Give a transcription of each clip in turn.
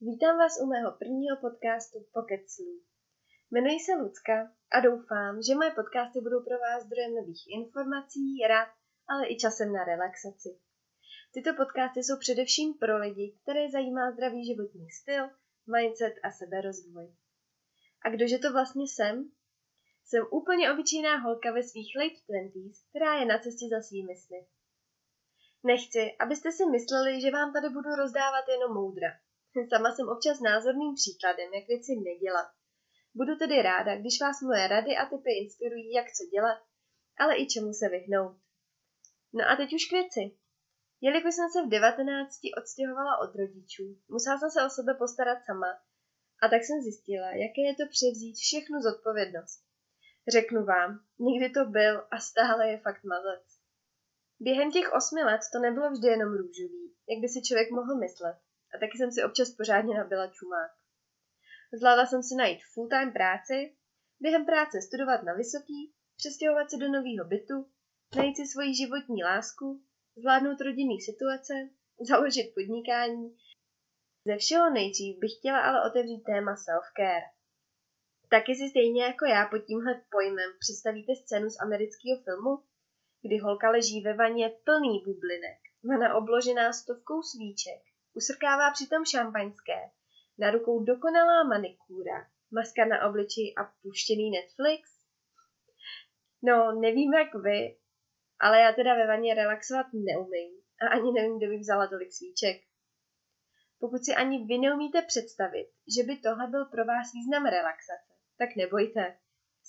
Vítám vás u mého prvního podcastu Pocket Sleep. Jmenuji se Lucka a doufám, že moje podcasty budou pro vás zdrojem nových informací, rad, ale i časem na relaxaci. Tyto podcasty jsou především pro lidi, které zajímá zdravý životní styl, mindset a seberozvoj. A kdože to vlastně jsem? Jsem úplně obyčejná holka ve svých late twenties, která je na cestě za svými sny. Nechci, abyste si mysleli, že vám tady budu rozdávat jenom moudra. Sama jsem občas názorným příkladem, jak věci nedělat. Budu tedy ráda, když vás moje rady a typy inspirují, jak co dělat, ale i čemu se vyhnout. No a teď už k věci. Jelikož jsem se v 19 odstěhovala od rodičů, musela jsem se o sebe postarat sama a tak jsem zjistila, jaké je to převzít všechnu zodpovědnost. Řeknu vám, nikdy to byl a stále je fakt mazec. Během těch osmi let to nebylo vždy jenom růžový, jak by si člověk mohl myslet, a taky jsem si občas pořádně nabila čumák. Zvládla jsem si najít full-time práci, během práce studovat na vysoký, přestěhovat se do nového bytu, najít si svoji životní lásku, zvládnout rodinný situace, založit podnikání. Ze všeho nejdřív bych chtěla ale otevřít téma self-care. Taky si stejně jako já pod tímhle pojmem představíte scénu z amerického filmu, kdy holka leží ve vaně plný bublinek, vana obložená stovkou svíček, usrkává přitom šampaňské, na rukou dokonalá manikúra, maska na obličeji a puštěný Netflix? No, nevím jak vy, ale já teda ve vaně relaxovat neumím a ani nevím, kde bych vzala tolik svíček. Pokud si ani vy neumíte představit, že by tohle byl pro vás význam relaxace, tak nebojte.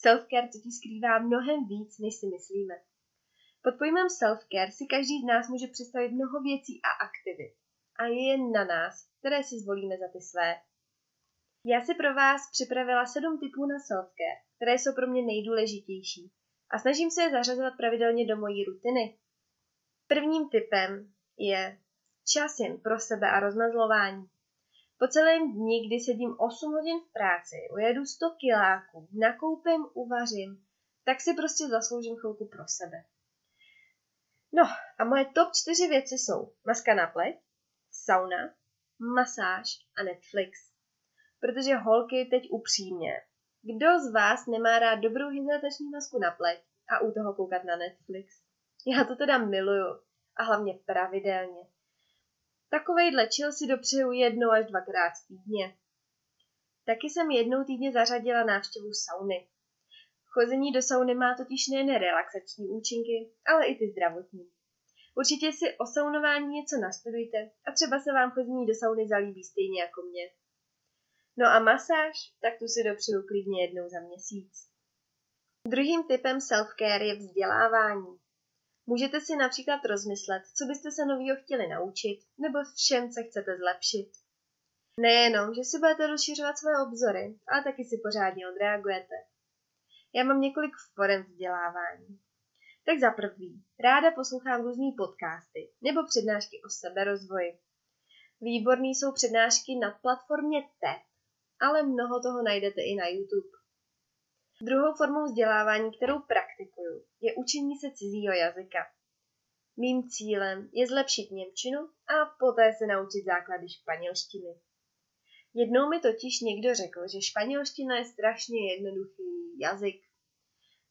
Self-care totiž skrývá mnohem víc, než si myslíme. Pod pojmem self-care si každý z nás může představit mnoho věcí a aktivit. A je jen na nás, které si zvolíme za ty své. Já si pro vás připravila sedm typů na self-care, které jsou pro mě nejdůležitější a snažím se je zařazovat pravidelně do mojí rutiny. Prvním typem je čas jen pro sebe a rozmazlování. Po celém dni, kdy sedím 8 hodin v práci, ujedu 100 kiláků, nakoupím, uvařím, tak si prostě zasloužím chvilku pro sebe. No a moje top čtyři věci jsou maska na pleť, sauna, masáž a Netflix. Protože holky teď upřímně, kdo z vás nemá rád dobrou hydratační masku na pleť a u toho koukat na Netflix? Já to teda miluju a hlavně pravidelně. Takovejhle chill si dopřeju jednou až dvakrát týdně. Taky jsem jednou týdně zařadila návštěvu sauny. Chození do sauny má totiž nejen relaxační účinky, ale i ty zdravotní. Určitě si o saunování něco nastudujte a třeba se vám chození do sauny zalíbí stejně jako mě. No a masáž, tak tu si dopřeju klidně jednou za měsíc. Druhým typem self-care je vzdělávání. Můžete si například rozmyslet, co byste se novýho chtěli naučit, nebo v čem se chcete zlepšit. Nejenom, že si budete rozšiřovat své obzory, ale taky si pořádně odreagujete. Já mám několik forem vzdělávání. Tak za prvý, ráda poslouchám různý podcasty nebo přednášky o seberozvoji. Výborný jsou přednášky na platformě TED, ale mnoho toho najdete i na YouTube. Druhou formou vzdělávání, kterou praktikuju, je učení se cizího jazyka. Mým cílem je zlepšit Němčinu a poté se naučit základy španělštiny. Jednou mi totiž někdo řekl, že španělština je strašně jednoduchý jazyk.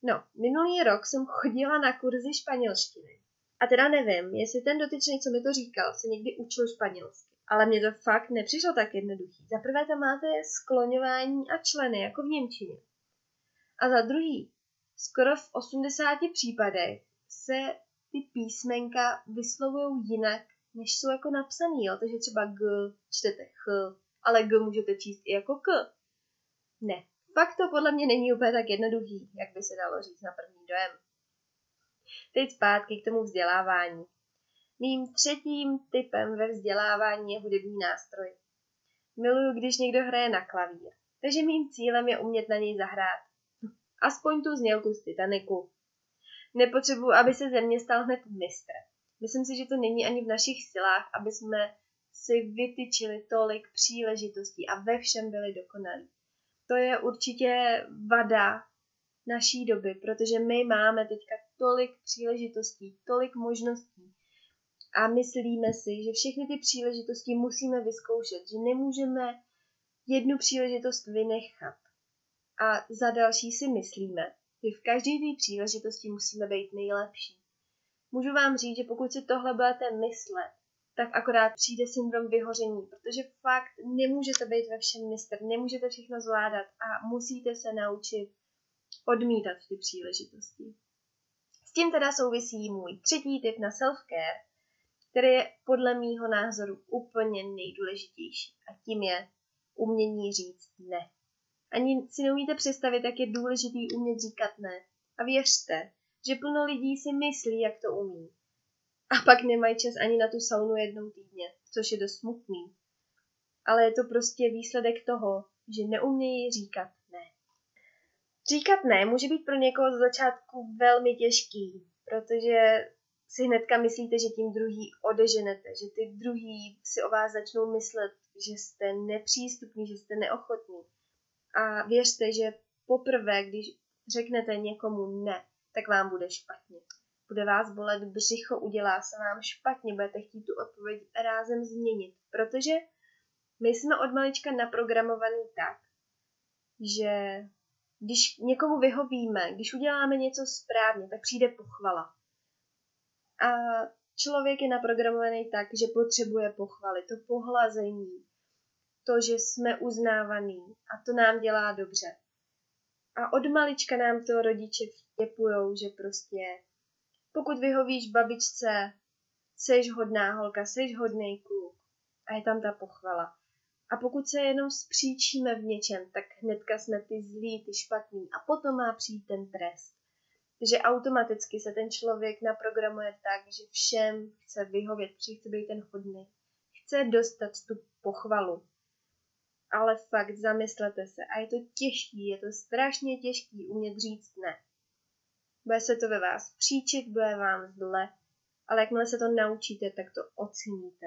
No, minulý rok jsem chodila na kurzy španělštiny. A teda nevím, jestli ten dotyčný, co mi to říkal, se někdy učil španělsky. Ale mně to fakt nepřišlo tak jednoduchý. Za prvé tam máte skloňování a členy, jako v Němčině. A za druhý, skoro v 80 případech se ty písmenka vyslovují jinak, než jsou jako napsaný, jo? takže třeba G čtete Ch, ale G můžete číst i jako K. Ne, fakt to podle mě není úplně tak jednoduchý, jak by se dalo říct na první dojem. Teď zpátky k tomu vzdělávání. Mým třetím typem ve vzdělávání je hudební nástroj. Miluju, když někdo hraje na klavír, takže mým cílem je umět na něj zahrát. Aspoň tu znělku z Titaniku. Nepotřebuji, aby se ze mě stal hned mistr. Myslím si, že to není ani v našich silách, aby jsme si vytyčili tolik příležitostí a ve všem byli dokonalí. To je určitě vada naší doby, protože my máme teďka tolik příležitostí, tolik možností a myslíme si, že všechny ty příležitosti musíme vyzkoušet, že nemůžeme jednu příležitost vynechat. A za další si myslíme, že v každé té příležitosti musíme být nejlepší. Můžu vám říct, že pokud si tohle budete myslet, tak akorát přijde syndrom vyhoření, protože fakt nemůžete být ve všem mistr, nemůžete všechno zvládat a musíte se naučit odmítat ty příležitosti. S tím teda souvisí můj třetí tip na self-care, který je podle mýho názoru úplně nejdůležitější a tím je umění říct ne. Ani si neumíte představit, jak je důležitý umět říkat ne. A věřte, že plno lidí si myslí, jak to umí. A pak nemají čas ani na tu saunu jednou týdně, což je dost smutný. Ale je to prostě výsledek toho, že neumějí říkat ne. Říkat ne může být pro někoho z začátku velmi těžký, protože si hnedka myslíte, že tím druhý odeženete, že ty druhý si o vás začnou myslet, že jste nepřístupní, že jste neochotní. A věřte, že poprvé, když řeknete někomu ne, tak vám bude špatně. Bude vás bolet břicho, udělá se vám špatně, budete chtít tu odpověď rázem změnit. Protože my jsme od malička naprogramovaný tak, že když někomu vyhovíme, když uděláme něco správně, tak přijde pochvala. A člověk je naprogramovaný tak, že potřebuje pochvaly, to pohlazení, to, že jsme uznávaný a to nám dělá dobře. A od malička nám to rodiče vtěpujou, že prostě pokud vyhovíš babičce, seš hodná holka, seš hodný kluk a je tam ta pochvala. A pokud se jenom spříčíme v něčem, tak hnedka jsme ty zlí, ty špatný a potom má přijít ten trest. Takže automaticky se ten člověk naprogramuje tak, že všem chce vyhovět, chce být ten hodný. Chce dostat tu pochvalu. Ale fakt zamyslete se. A je to těžký, je to strašně těžký umět říct ne. Bude se to ve vás příčit, bude vám zle, ale jakmile se to naučíte, tak to oceníte.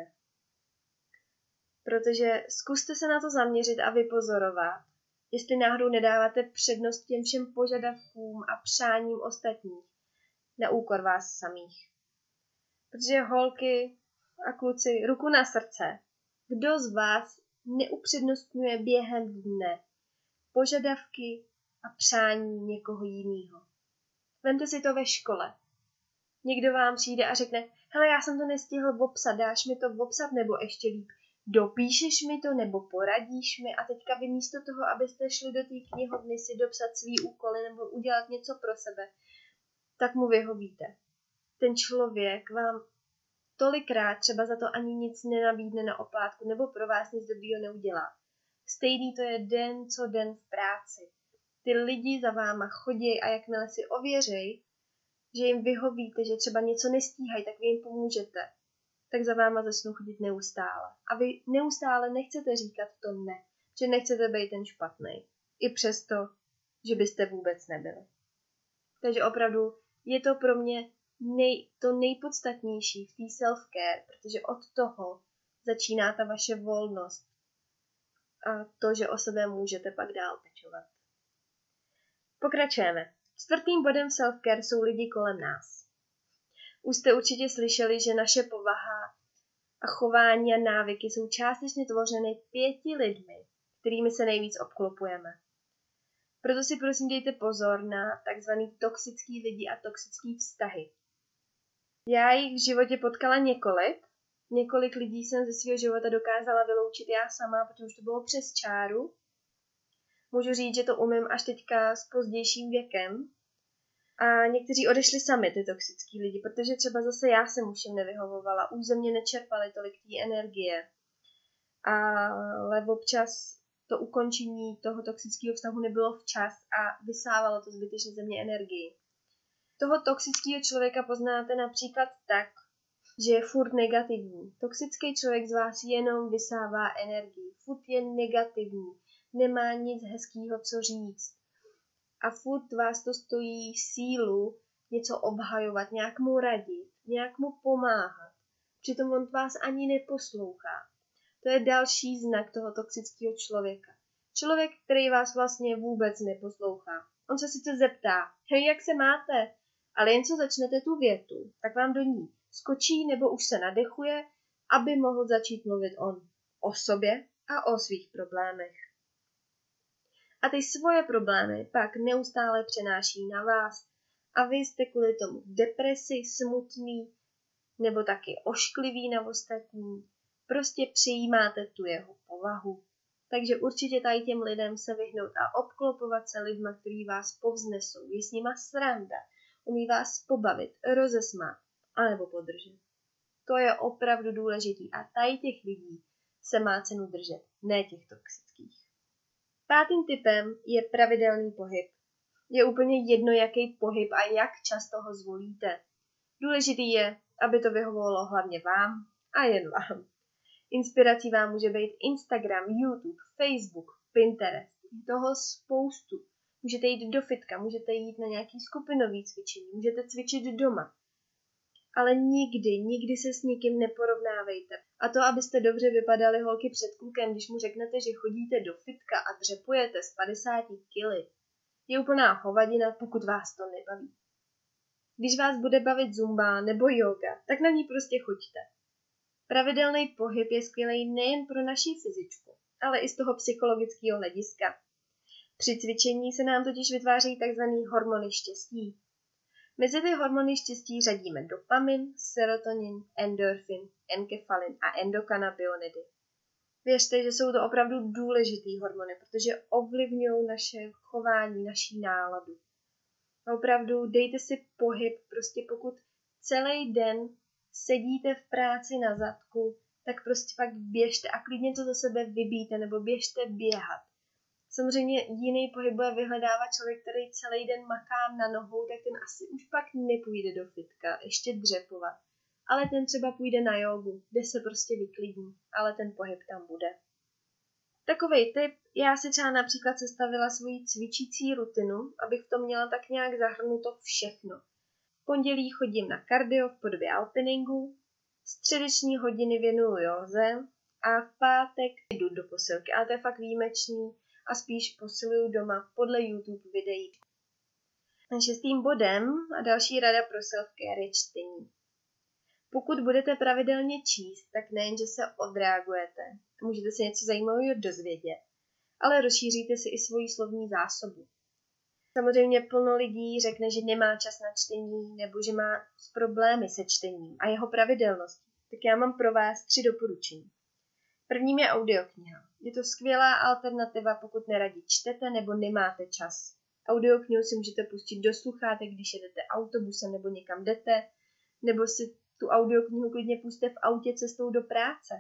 Protože zkuste se na to zaměřit a vypozorovat, jestli náhodou nedáváte přednost těm všem požadavkům a přáním ostatních na úkor vás samých. Protože holky a kluci, ruku na srdce, kdo z vás neupřednostňuje během dne požadavky a přání někoho jiného? Vemte si to ve škole. Někdo vám přijde a řekne, hele, já jsem to nestihl obsat, dáš mi to obsat nebo ještě líp, dopíšeš mi to nebo poradíš mi a teďka vy místo toho, abyste šli do té knihovny si dopsat svý úkoly nebo udělat něco pro sebe, tak mu vyhovíte. Ten člověk vám tolikrát třeba za to ani nic nenabídne na oplátku nebo pro vás nic dobrýho neudělá. Stejný to je den co den v práci. Ty lidi za váma chodí a jakmile si ověřej, že jim vyhovíte, že třeba něco nestíhají, tak vy jim pomůžete tak za váma začnou chodit neustále. A vy neustále nechcete říkat to ne, že nechcete být ten špatný. I přesto, že byste vůbec nebyli. Takže opravdu je to pro mě nej, to nejpodstatnější v té self-care, protože od toho začíná ta vaše volnost a to, že o sebe můžete pak dál pečovat. Pokračujeme. Čtvrtým bodem self-care jsou lidi kolem nás. Už jste určitě slyšeli, že naše povaha a chování a návyky jsou částečně tvořeny pěti lidmi, kterými se nejvíc obklopujeme. Proto si prosím dejte pozor na takzvaný toxický lidi a toxický vztahy. Já jich v životě potkala několik. Několik lidí jsem ze svého života dokázala vyloučit já sama, protože už to bylo přes čáru. Můžu říct, že to umím až teďka s pozdějším věkem, a někteří odešli sami, ty toxický lidi, protože třeba zase já jsem už jim nevyhovovala, už ze mě nečerpali tolik té energie. Ale občas to ukončení toho toxického vztahu nebylo včas a vysávalo to zbytečně ze mě energii. Toho toxického člověka poznáte například tak, že je furt negativní. Toxický člověk z vás jenom vysává energii, furt je negativní, nemá nic hezkého co říct a furt vás to stojí sílu něco obhajovat, nějak mu radit, nějak mu pomáhat. Přitom on vás ani neposlouchá. To je další znak toho toxického člověka. Člověk, který vás vlastně vůbec neposlouchá. On se sice zeptá, hej, jak se máte? Ale jen co začnete tu větu, tak vám do ní skočí nebo už se nadechuje, aby mohl začít mluvit on o sobě a o svých problémech. A ty svoje problémy pak neustále přenáší na vás a vy jste kvůli tomu v depresi, smutný nebo taky ošklivý na ostatní. Prostě přijímáte tu jeho povahu. Takže určitě tady těm lidem se vyhnout a obklopovat se lidma, kteří vás povznesou, je s nima sranda, umí vás pobavit, rozesmát, anebo podržet. To je opravdu důležitý a tady těch lidí se má cenu držet, ne těch toxických. Pátým typem je pravidelný pohyb. Je úplně jedno, jaký pohyb a jak často ho zvolíte. Důležitý je, aby to vyhovovalo hlavně vám a jen vám. Inspirací vám může být Instagram, YouTube, Facebook, Pinterest. Je toho spoustu. Můžete jít do fitka, můžete jít na nějaký skupinový cvičení, můžete cvičit doma. Ale nikdy, nikdy se s nikým neporovnávejte. A to, abyste dobře vypadali holky před klukem, když mu řeknete, že chodíte do fitka a dřepujete z 50 kily, je úplná hovadina, pokud vás to nebaví. Když vás bude bavit zumba nebo yoga, tak na ní prostě choďte. Pravidelný pohyb je skvělý nejen pro naši fyzičku, ale i z toho psychologického hlediska. Při cvičení se nám totiž vytvářejí tzv. hormony štěstí. Mezi ty hormony štěstí řadíme dopamin, serotonin, endorfin, enkefalin a endokanabionidy. Věřte, že jsou to opravdu důležitý hormony, protože ovlivňují naše chování, naší náladu. Opravdu dejte si pohyb, prostě pokud celý den sedíte v práci na zadku, tak prostě fakt běžte a klidně to za sebe vybíte nebo běžte běhat. Samozřejmě jiný pohyb bude vyhledávat člověk, který celý den maká na nohou, tak ten asi už pak nepůjde do fitka, ještě dřepovat. Ale ten třeba půjde na jogu, kde se prostě vyklidní, ale ten pohyb tam bude. Takový tip, já si třeba například sestavila svoji cvičící rutinu, abych to měla tak nějak zahrnuto všechno pondělí chodím na kardio v podobě alpiningu, středeční hodiny věnuju józe a v pátek jdu do posilky, ale to je fakt výjimečný a spíš posiluju doma podle YouTube videí. Šestým bodem a další rada pro self-care je čtení. Pokud budete pravidelně číst, tak nejen, že se odreagujete, můžete se něco zajímavého dozvědět, ale rozšíříte si i svoji slovní zásobu. Samozřejmě plno lidí řekne, že nemá čas na čtení nebo že má problémy se čtením a jeho pravidelností. Tak já mám pro vás tři doporučení. Prvním je audiokniha. Je to skvělá alternativa, pokud neradí čtete nebo nemáte čas. Audioknihu si můžete pustit do sluchátek, když jedete autobusem nebo někam jdete, nebo si tu audioknihu klidně puste v autě cestou do práce.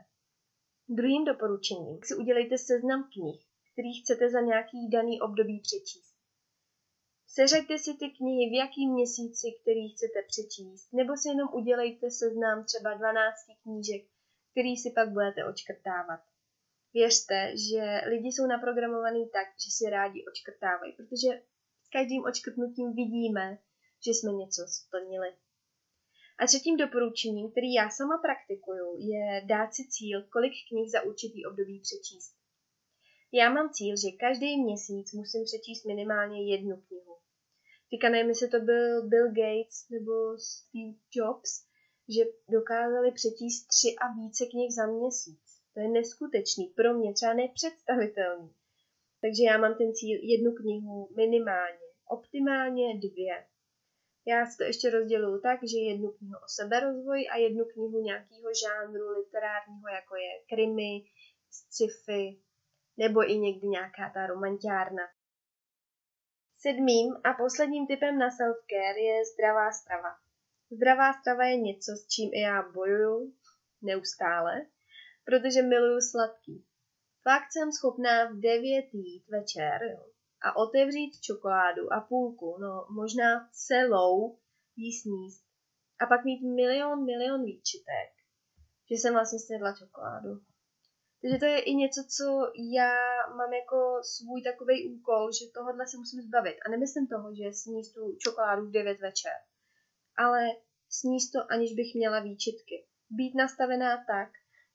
Druhým doporučením si udělejte seznam knih, který chcete za nějaký daný období přečíst. Seřaďte si ty knihy, v jaký měsíci, který chcete přečíst, nebo si jenom udělejte seznam třeba 12 knížek, který si pak budete očkrtávat. Věřte, že lidi jsou naprogramovaní tak, že si rádi očkrtávají, protože s každým očkrtnutím vidíme, že jsme něco splnili. A třetím doporučením, který já sama praktikuju, je dát si cíl, kolik knih za určitý období přečíst. Já mám cíl, že každý měsíc musím přečíst minimálně jednu knihu. Teďka nevím, jestli to byl Bill Gates nebo Steve Jobs, že dokázali přečíst tři a více knih za měsíc. To je neskutečný, pro mě třeba nepředstavitelný. Takže já mám ten cíl jednu knihu minimálně, optimálně dvě. Já si to ještě rozděluju tak, že jednu knihu o seberozvoji a jednu knihu nějakého žánru literárního, jako je krimi, sci-fi, nebo i někdy nějaká ta romantiárna. Sedmým a posledním typem na self-care je zdravá strava. Zdravá strava je něco, s čím i já bojuju neustále, protože miluju sladký. Fakt jsem schopná v 9 jít večer jo, a otevřít čokoládu a půlku, no možná celou jí sníst. A pak mít milion, milion výčitek, že jsem vlastně snědla čokoládu. Takže to je i něco, co já mám jako svůj takový úkol, že tohle se musím zbavit. A nemyslím toho, že sníst tu čokoládu v 9 večer, ale sníst to, aniž bych měla výčitky. Být nastavená tak,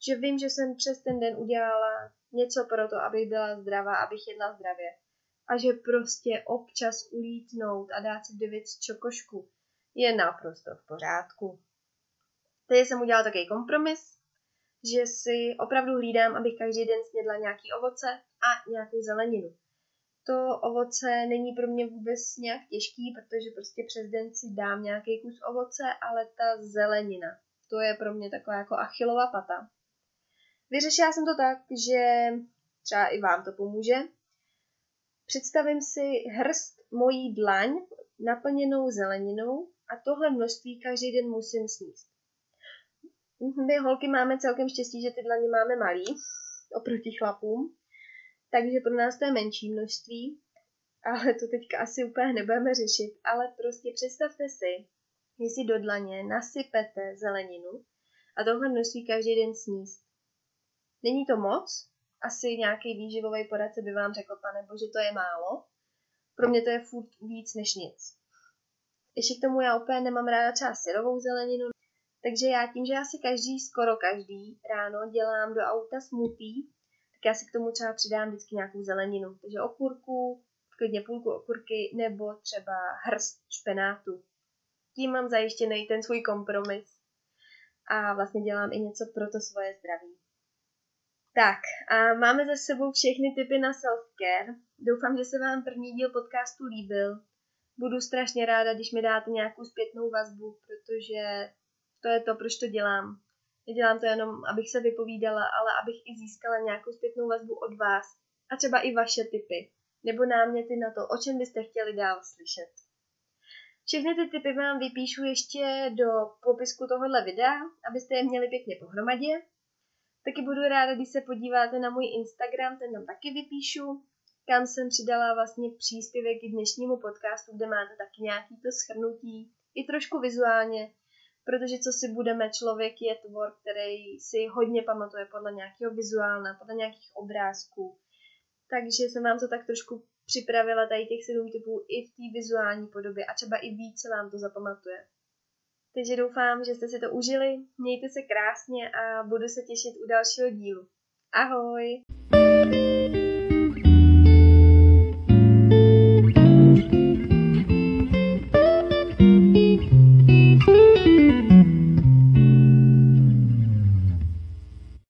že vím, že jsem přes ten den udělala něco pro to, abych byla zdravá, abych jedla zdravě. A že prostě občas ulítnout a dát si 9 čokošku je naprosto v pořádku. Teď jsem udělala takový kompromis, že si opravdu hlídám, abych každý den snědla nějaký ovoce a nějakou zeleninu. To ovoce není pro mě vůbec nějak těžký, protože prostě přes den si dám nějaký kus ovoce, ale ta zelenina, to je pro mě taková jako achilová pata. Vyřešila jsem to tak, že třeba i vám to pomůže. Představím si hrst mojí dlaň naplněnou zeleninou a tohle množství každý den musím sníst. My holky máme celkem štěstí, že ty dlaně máme malý oproti chlapům, takže pro nás to je menší množství, ale to teďka asi úplně nebudeme řešit, ale prostě představte si, jestli do dlaně nasypete zeleninu a tohle množství každý den sníst. Není to moc, asi nějaký výživový poradce by vám řekl, pane bože, to je málo. Pro mě to je furt víc než nic. Ještě k tomu já úplně nemám ráda třeba syrovou zeleninu, takže já tím, že asi každý, skoro každý ráno dělám do auta smutý, tak já si k tomu třeba přidám vždycky nějakou zeleninu. Takže okurku, klidně půlku okurky nebo třeba hrst špenátu. Tím mám zajištěný ten svůj kompromis a vlastně dělám i něco pro to svoje zdraví. Tak a máme za sebou všechny typy na self-care. Doufám, že se vám první díl podcastu líbil. Budu strašně ráda, když mi dáte nějakou zpětnou vazbu, protože to je to, proč to dělám. Nedělám to jenom, abych se vypovídala, ale abych i získala nějakou zpětnou vazbu od vás a třeba i vaše typy nebo náměty na to, o čem byste chtěli dál slyšet. Všechny ty typy vám vypíšu ještě do popisku tohohle videa, abyste je měli pěkně pohromadě. Taky budu ráda, když se podíváte na můj Instagram, ten tam taky vypíšu, kam jsem přidala vlastně příspěvek k dnešnímu podcastu, kde máte taky nějaký to schrnutí, i trošku vizuálně, protože co si budeme, člověk je tvor, který si hodně pamatuje podle nějakého vizuálna, podle nějakých obrázků. Takže jsem vám to tak trošku připravila tady těch sedm typů i v té vizuální podobě a třeba i více vám to zapamatuje. Takže doufám, že jste si to užili, mějte se krásně a budu se těšit u dalšího dílu. Ahoj!